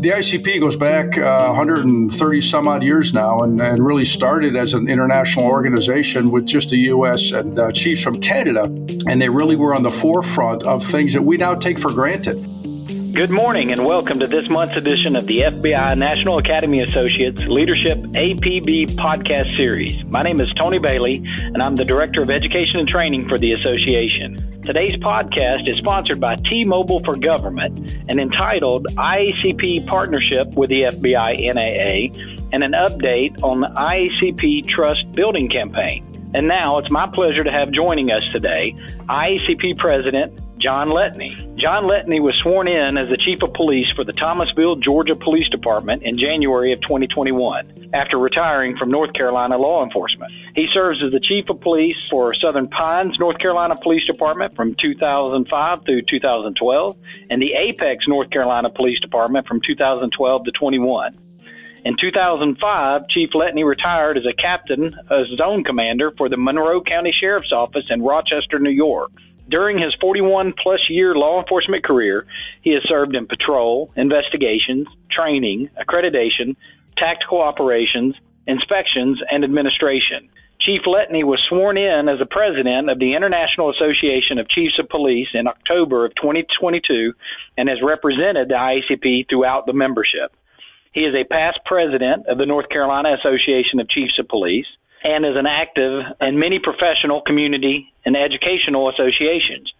the ICP goes back uh, 130 some odd years now and, and, really started as an international organization with just the U.S. and uh, chiefs from Canada. And they really were on the forefront of things that we now take for granted. Good morning and welcome to this month's edition of the FBI National Academy Associates Leadership APB podcast series. My name is Tony Bailey and I'm the Director of Education and Training for the association. Today's podcast is sponsored by T Mobile for Government and entitled IACP Partnership with the FBI NAA and an update on the IACP Trust Building Campaign. And now it's my pleasure to have joining us today IACP President John Letteney. John Letteney was sworn in as the Chief of Police for the Thomasville, Georgia Police Department in January of 2021 after retiring from North Carolina law enforcement. He serves as the Chief of Police for Southern Pines, North Carolina Police Department from 2005 through 2012 and the Apex, North Carolina Police Department from 2012 to 21. In 2005, Chief Letteney retired as a captain, as zone commander for the Monroe County Sheriff's Office in Rochester, New York. During his 41 plus year law enforcement career, he has served in patrol, investigations, training, accreditation, tactical operations, inspections, and administration. Chief Letteney was sworn in as the president of the International Association of Chiefs of Police in October of 2022 and has represented the IACP throughout the membership. He is a past president of the North Carolina Association of Chiefs of Police and is an active in many professional, community, and educational associations.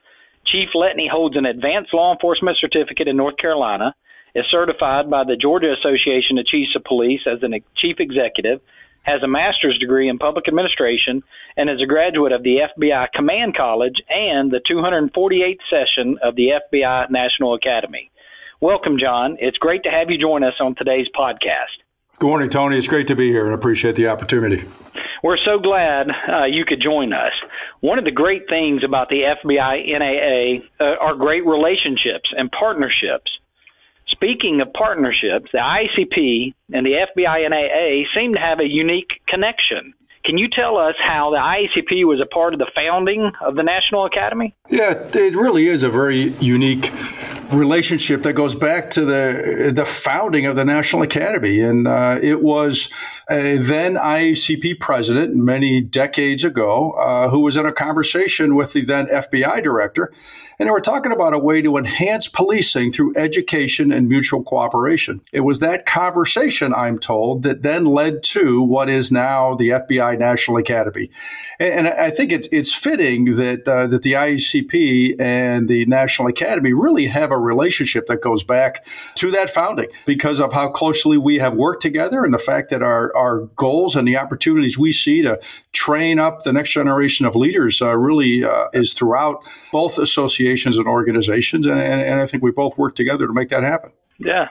Chief Letteney holds an advanced law enforcement certificate in North Carolina, is certified by the Georgia Association of Chiefs of Police as a chief executive, has a master's degree in public administration, and is a graduate of the FBI Command College and the 248th session of the FBI National Academy. Welcome, John. It's great to have you join us on today's podcast. Good morning, Tony. It's great to be here and appreciate the opportunity. We're so glad uh, you could join us. One of the great things about the FBI NAA uh, are great relationships and partnerships. Speaking of partnerships, the ICP and the FBI NAA seem to have a unique connection. Can you tell us how the IACP was a part of the founding of the National Academy? Yeah, it really is a very unique relationship that goes back to the the founding of the National Academy, and uh, it was a then IACP president many decades ago uh, who was in a conversation with the then FBI director, and they were talking about a way to enhance policing through education and mutual cooperation. It was that conversation, I'm told, that then led to what is now the FBI National Academy, and, and I think it's it's fitting that uh, that the IACP and the National Academy really have a relationship that goes back to that founding because of how closely we have worked together and the fact that our, our goals and the opportunities we see to train up the next generation of leaders uh, really uh, is throughout both associations and organizations. And, and, and I think we both work together to make that happen. Yeah.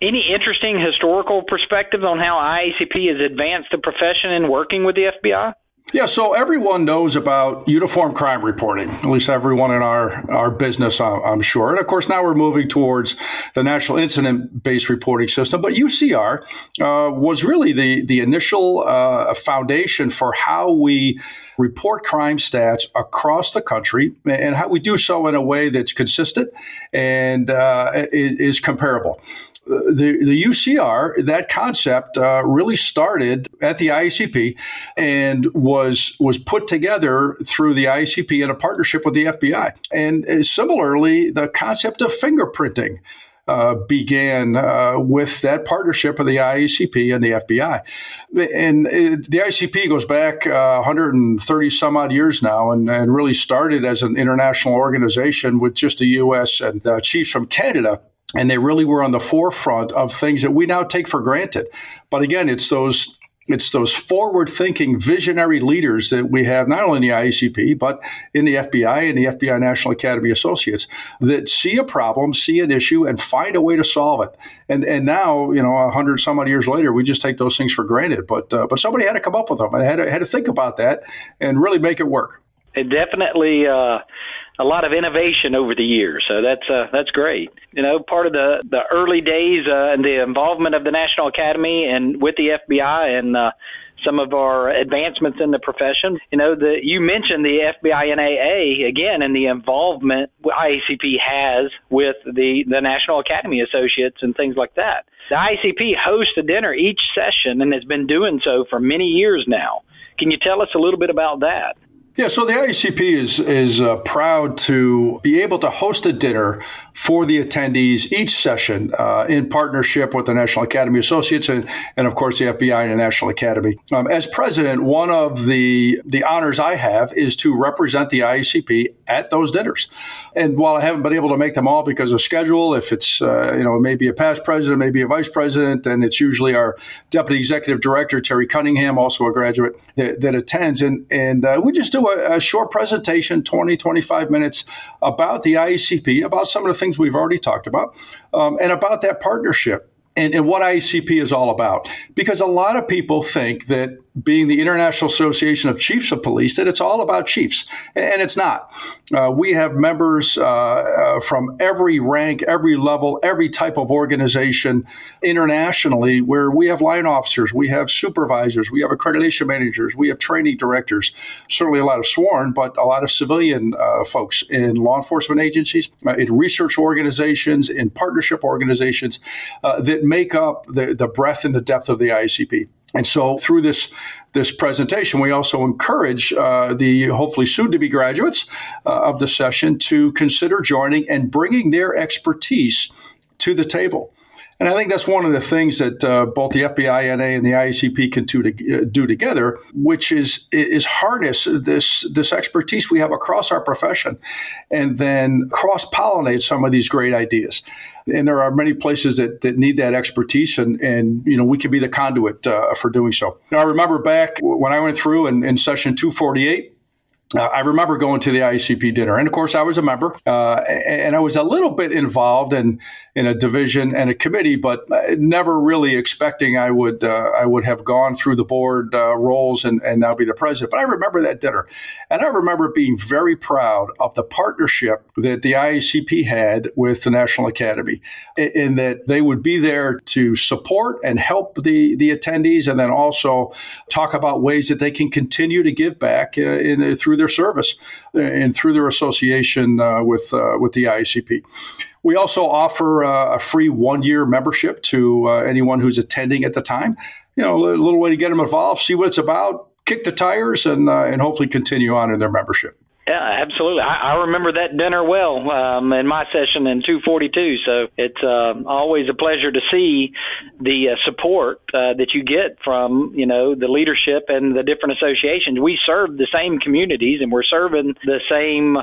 Any interesting historical perspectives on how IACP has advanced the profession in working with the FBI? Yeah, so everyone knows about uniform crime reporting, at least everyone in our, our business, I'm sure. And of course, now we're moving towards the National Incident Based Reporting System. But UCR uh, was really the, the initial uh, foundation for how we report crime stats across the country and how we do so in a way that's consistent and uh, is comparable the, the UCR, that concept uh, really started at the IACP and was was put together through the IACP in a partnership with the FBI. And uh, similarly, the concept of fingerprinting. Uh, began uh, with that partnership of the IACP and the FBI. And it, the IACP goes back uh, 130 some odd years now and, and, really started as an international organization with just the U.S. and uh, chiefs from Canada and they really were on the forefront of things that we now take for granted. But again, it's those it's those forward-thinking, visionary leaders that we have not only in the IACP but in the FBI and the FBI National Academy Associates that see a problem, see an issue, and find a way to solve it. And and now, you know, a hundred some odd years later, we just take those things for granted. But uh, but somebody had to come up with them and had to, had to think about that and really make it work. It definitely. Uh a lot of innovation over the years. So that's uh, that's great. You know, part of the the early days uh, and the involvement of the National Academy and with the FBI and uh, some of our advancements in the profession. You know, the you mentioned the FBI NAA again and the involvement IACP has with the the National Academy Associates and things like that. The IACP hosts a dinner each session and has been doing so for many years now. Can you tell us a little bit about that? Yeah, so the IACP is is uh, proud to be able to host a dinner for the attendees each session uh, in partnership with the National Academy Associates and, and of course the FBI and the National Academy. Um, as president, one of the the honors I have is to represent the IACP at those dinners. And while I haven't been able to make them all because of schedule, if it's uh, you know maybe a past president, maybe a vice president, and it's usually our deputy executive director Terry Cunningham, also a graduate, that, that attends, and and uh, we just do a, a, short presentation, 20, 25 minutes, about the IACP, about some of the things we've already talked about, um, and about that partnership and, and, what IACP is all about. Because a lot of people think that being the International Association of Chiefs of Police, that it's all about chiefs, and it's not. Uh, we have members uh, uh, from every rank, every level, every type of organization internationally, where we have line officers, we have supervisors, we have accreditation managers, we have training directors, certainly a lot of sworn, but a lot of civilian uh, folks in law enforcement agencies, uh, in research organizations, in partnership organizations uh, make up the, the breadth and the depth of the IACP. And so, through this this presentation, we also encourage uh, the hopefully soon to be graduates uh, of the session to consider joining and bringing their expertise to the table. And I think that's one of the things that uh, both the FBI, NA, and the IACP can do, to, uh, do together, which is is harness this this expertise we have across our profession, and then cross pollinate some of these great ideas. And there are many places that, that need that expertise, and, and you know we can be the conduit uh, for doing so. Now, I remember back when I went through in, in session 248 uh, I remember going to the IACP dinner, and of course, I was a member, uh, and I was a little bit involved in in a division and a committee, but never really expecting I would uh, I would have gone through the board uh, roles and, and now be the president. But I remember that dinner, and I remember being very proud of the partnership that the IACP had with the National Academy, in that they would be there to support and help the the attendees, and then also talk about ways that they can continue to give back uh, in, through their service and through their association uh, with uh, with the IACP. We also offer uh, a free one year membership to anyone who's attending at the time. You know, a little way to get them involved, see what it's about, kick the tires, and and hopefully continue on in their membership. Yeah, absolutely. I, I remember that dinner well um, in my session in 242. So it's uh, always a pleasure to see the uh, support uh, that you get from you know the leadership and the different associations. We serve the same communities and we're serving the same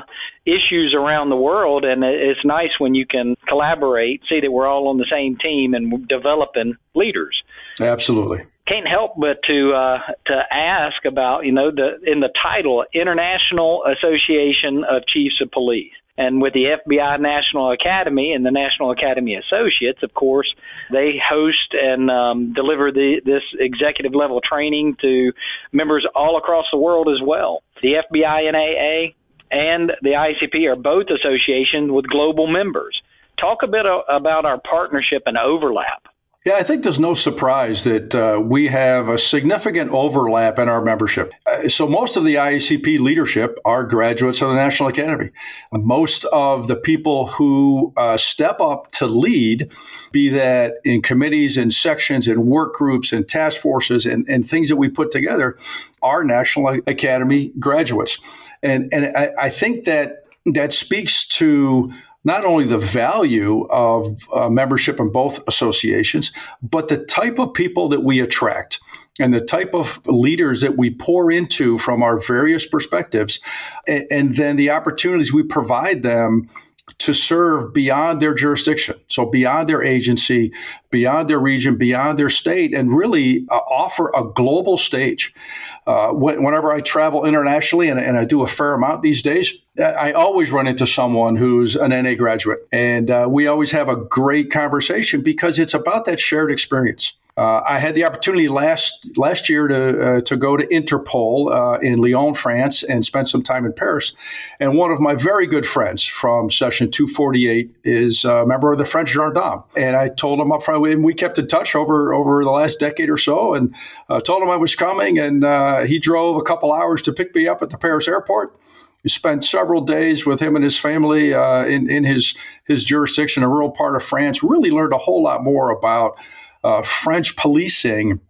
issues around the world, and it's nice when you can collaborate, see that we're all on the same team and developing leaders. Absolutely can't help but to uh, to ask about you know the in the title International Association of Chiefs of Police. And with the FBI National Academy and the National Academy Associates, of course, they host and um, deliver the, this executive level training to members all across the world as well. The FBI NAA and the IACP are both associations with global members. Talk a bit about our partnership and overlap. Yeah, I think there's no surprise that uh, we have a significant overlap in our membership. Uh, so, most of the IACP leadership are graduates of the National Academy. Most of the people who uh, step up to lead, be that in committees and sections and work groups and task forces and, and things that we put together, are National Academy graduates. And, and I, I think that that speaks to not only the value of uh, membership in both associations, but the type of people that we attract and the type of leaders that we pour into from our various perspectives, and, and then the opportunities we provide them to serve beyond their jurisdiction, so beyond their agency, beyond their region, beyond their state, and really uh, offer a global stage. Uh, whenever I travel internationally, and, and, I do a fair amount these days, I always run into someone who's an NA graduate, and uh, we always have a great conversation because it's about that shared experience. Uh, I had the opportunity last last year to uh, to go to Interpol uh, in Lyon, France, and spend some time in Paris. And one of my very good friends from Session 248 is a member of the French Gendarmes. And I told him up front, and we kept in touch over over the last decade or so, and uh, told him I was coming, and uh, he drove a couple hours to pick me up at the Paris airport. We spent several days with him and his family uh, in, in his, his jurisdiction, a rural part of France. Really learned a whole lot more about uh, French policing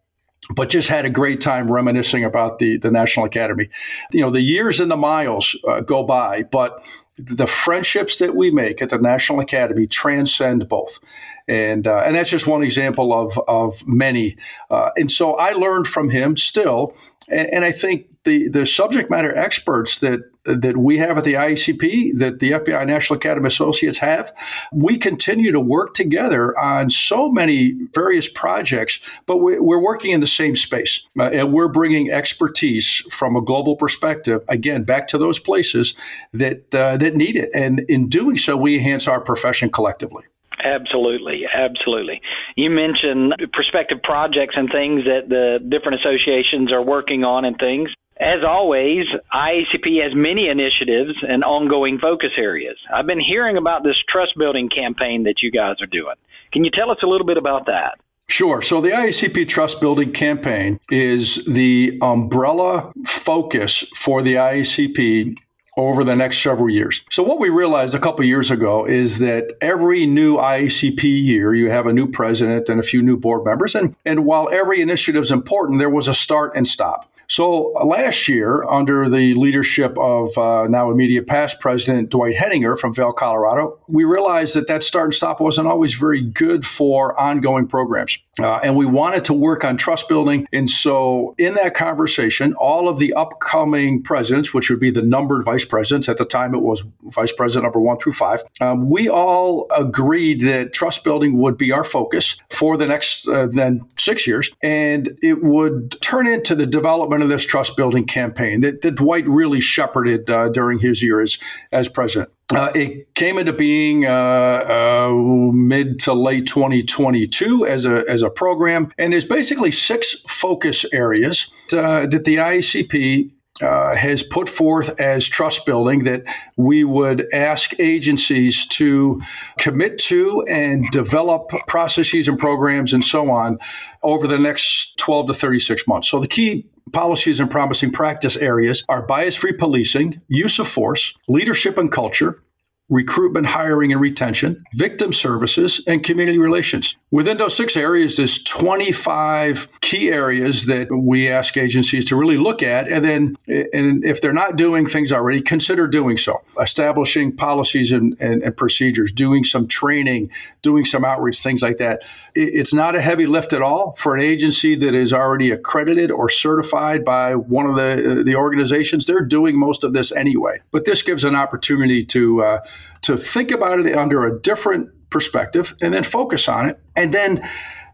but just had a great time reminiscing about the, the National Academy. You know, the years and the miles uh, go by, but the friendships that we make at the National Academy transcend both. And, uh, and that's just one example of, of many. Uh, and so I learned from him still. And, and I think the, the subject matter experts that that we have at the IACP, that the FBI National Academy Associates have, we continue to work together on so many various projects, but we're working in the same space. Uh, and we're bringing expertise from a global perspective, again, back to those places that, uh, that need it. And in doing so, we enhance our profession collectively. Absolutely, absolutely. You mentioned prospective projects and things that the different associations are working on and things. As always, IACP has many initiatives and ongoing focus areas. I've been hearing about this trust building campaign that you guys are doing. Can you tell us a little bit about that? Sure. So the IACP Trust Building Campaign is the umbrella focus for the IACP over the next several years. So what we realized a couple years ago is that every new IACP year, you have a new president and a few new board members. And, and while every initiative is important, there was a start and stop. So last year, under the leadership of uh, now immediate past President Dwight Henninger from Vail, Colorado, we realized that that start and stop wasn't always very good for ongoing programs. Uh, and we wanted to work on trust building. And so in that conversation, all of the upcoming presidents, which would be the numbered vice presidents, at the time it was vice president number one through five, um, we all agreed that trust building would be our focus for the next uh, then six years. And it would turn into the development of this trust building campaign that, that Dwight really shepherded uh, during his years as, as president. Uh, it came into being uh, uh, mid to late 2022 as a, as a program, and there's basically six focus areas uh, that the IACP uh, has put forth as trust building that we would ask agencies to commit to and develop processes and programs and so on over the next 12 to 36 months. So the key policies and promising practice areas are bias free policing, use of force, leadership and culture, recruitment, hiring, and retention, victim services, and community relations. Within those six areas, there's 25 key areas that we ask agencies to really look at. And then, and if they're not doing things already, consider doing so. Establishing policies and, and, and procedures, doing some training, doing some outreach, things like that. It's not a heavy lift at all for an agency that is already accredited or certified by one of the, the organizations. They're doing most of this anyway. But this gives an opportunity to, uh, to think about it under a different perspective and then focus on it and then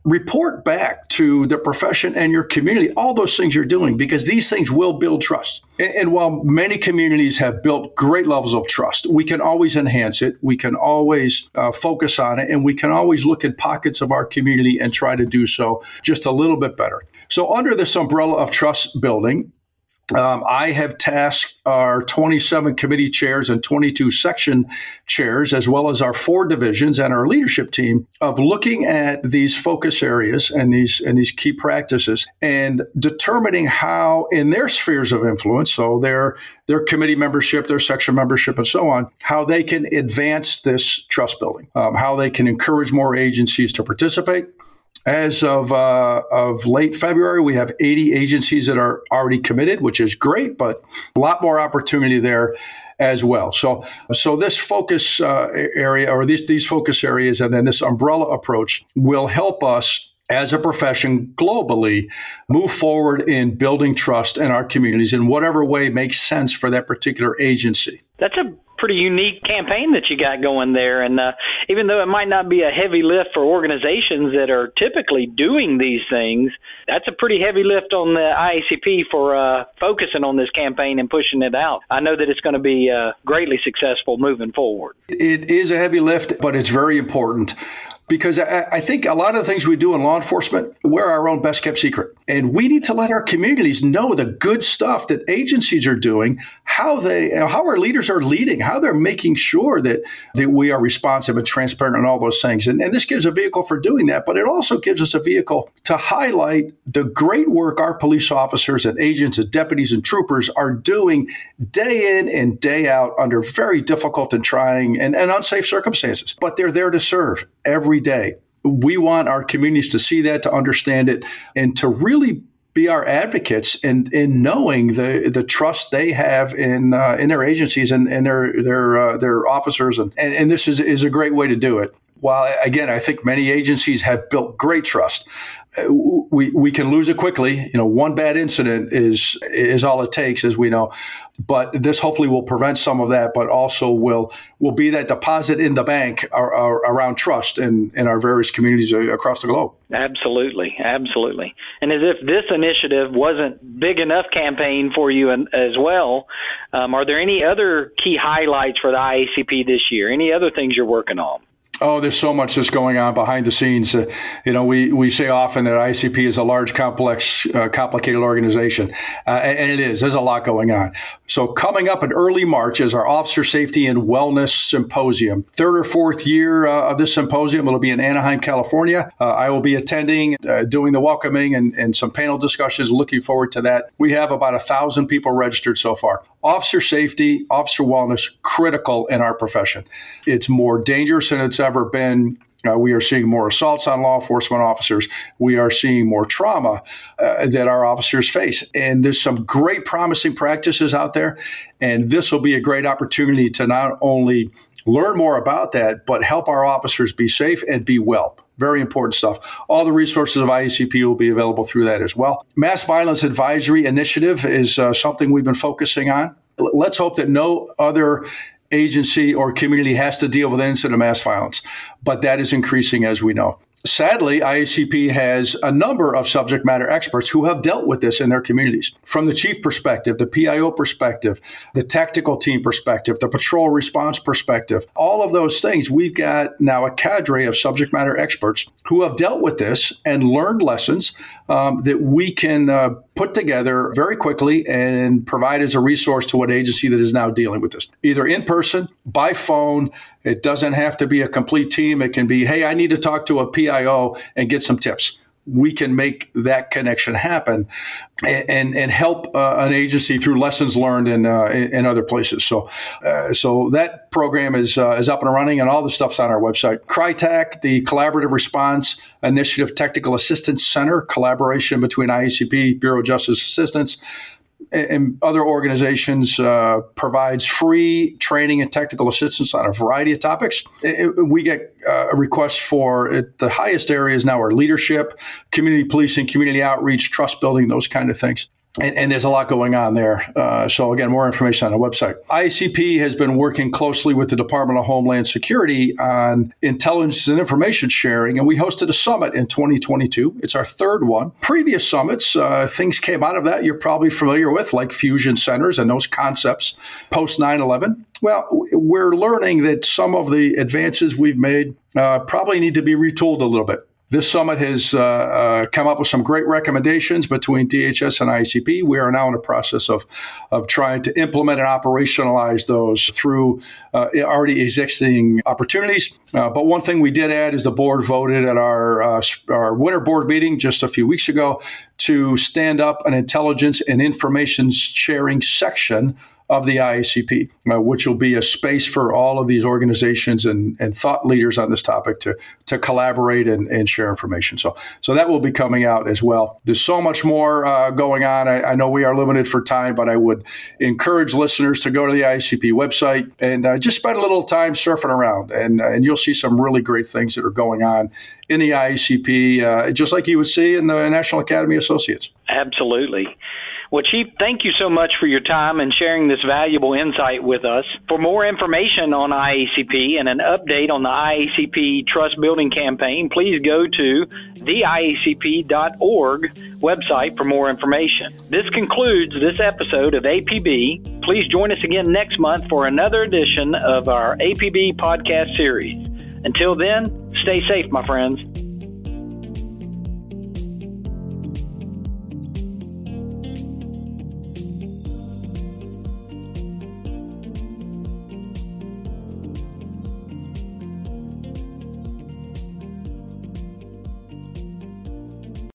report back to the profession and your community all those things you're doing because these things will build trust. And, and, while many communities have built great levels of trust, we can always enhance it. We can always uh, focus on it and we can always look at pockets of our community and try to do so just a little bit better. So, under this umbrella of trust building, um, I have tasked our 27 committee chairs and 22 section chairs, as well as our four divisions and our leadership team, of looking at these focus areas and these and these key practices and determining how, in their spheres of influence, so their their committee membership, their section membership, and so on, how they can advance this trust building, um, how they can encourage more agencies to participate, as of uh, of late February, we have 80 agencies that are already committed, which is great, but a lot more opportunity there as well. So, so this focus uh, area, or these these focus areas, and then this umbrella approach will help us as a profession globally move forward in building trust in our communities in whatever way makes sense for that particular agency. That's a pretty unique campaign that you got going there. And uh, even though it might not be a heavy lift for organizations that are typically doing these things, that's a pretty heavy lift on the IACP for uh, focusing on this campaign and pushing it out. I know that it's going to be uh, greatly successful moving forward. It is a heavy lift, but it's very important. Because I, I, think a lot of the things we do in law enforcement, we're our own best kept secret. And we need to let our communities know the good stuff that agencies are doing, how they, how our leaders are leading, how they're making sure that, that we are responsive and transparent and all those things. And, and this gives a vehicle for doing that, but it also gives us a vehicle to highlight the great work our police officers and agents and deputies and troopers are doing day in and day out under very difficult and trying and, and unsafe circumstances. But they're there to serve every day. We want our communities to see that, to understand it, and to really be our advocates in, in knowing the, the trust they have in uh, in their agencies and, and their their uh, their officers and, and, and this is, is a great way to do it while again, I think many agencies have built great trust. We, we can lose it quickly. You know, one bad incident is is all it takes, as we know. But this hopefully will prevent some of that, but also will will be that deposit in the bank around trust in, in our various communities across the globe. Absolutely, absolutely. And as if this initiative wasn't big enough campaign for you as well, um, are there any other key highlights for the IACP this year? Any other things you're working on? Oh, there's so much that's going on behind the scenes. Uh, you know, we, we say often that ICP is a large, complex, uh, complicated organization, uh, and, and, it is. There's a lot going on. So, coming up in early March is our Officer Safety and Wellness Symposium. Third or fourth year uh, of this symposium. It'll be in Anaheim, California. Uh, I will be attending, uh, doing the welcoming and, and some panel discussions. Looking forward to that. We have about a thousand people registered so far. Officer safety, officer wellness, critical in our profession. It's more dangerous than it's ever been. Uh, we are seeing more assaults on law enforcement officers. We are seeing more trauma uh, that our officers face. And there's some great promising practices out there. And this will be a great opportunity to not only learn more about that, but help our officers be safe and be well. Very important stuff. All the resources of IACP will be available through that as well. Mass Violence Advisory Initiative is uh, something we've been focusing on. Let's hope that no other agency or community has to deal with incident of mass violence, but that is increasing as we know. Sadly, IACP has a number of subject matter experts who have dealt with this in their communities. From the chief perspective, the PIO perspective, the tactical team perspective, the patrol response perspective, all of those things, we've got now a cadre of subject matter experts who have dealt with this and learned lessons um, that we can uh, put together very quickly and provide as a resource to an agency that is now dealing with this, either in person, by phone, it doesn't have to be a complete team. It can be, hey, I need to talk to a PIO and get some tips. We can make that connection happen and, and, and help uh, an agency through lessons learned in, uh, in, other places. So, uh, so that program is, uh, is up and running, and all the stuff's on our website. CRITAC, the Collaborative Reform Initiative Technical Assistance Center, collaboration between IACP, Bureau of Justice Assistance, and other organizations uh, provides free training and technical assistance on a variety of topics. It, we get uh, requests for it, the highest areas now are leadership, community policing, community outreach, trust building, those kind of things. And, and, there's a lot going on there. Uh, so again, more information on the website. ICP has been working closely with the Department of Homeland Security on intelligence and information sharing, and we hosted a summit in 2022. It's our third one. Previous summits, uh, things came out of that you're probably familiar with, like fusion centers and those concepts post 9/11. Well, we're learning that some of the advances we've made uh, probably need to be retooled a little bit. This summit has uh, uh, come up with some great recommendations between DHS and ICP. We are now in the process of, of trying to implement and operationalize those through uh, already existing opportunities. Uh, but one thing we did add is the board voted at our, uh, our winter board meeting just a few weeks ago to stand up an intelligence and information sharing section of the IACP, uh, which will be a space for all of these organizations and, and thought leaders on this topic to, to collaborate and, and share information. So, so that will be coming out as well. There's so much more uh, going on. I, I, know we are limited for time, but I would encourage listeners to go to the IACP website and uh, just spend a little time surfing around, and, and you'll see some really great things that are going on in the IACP, uh, just like you would see in the National Academy of Associates. Absolutely. Well, Chief, thank you so much for your time and sharing this valuable insight with us. For more information on IACP and an update on the IACP Trust Building Campaign, please go to theiacp.org website for more information. This concludes this episode of APB. Please join us again next month for another edition of our APB podcast series. Until then, stay safe, my friends.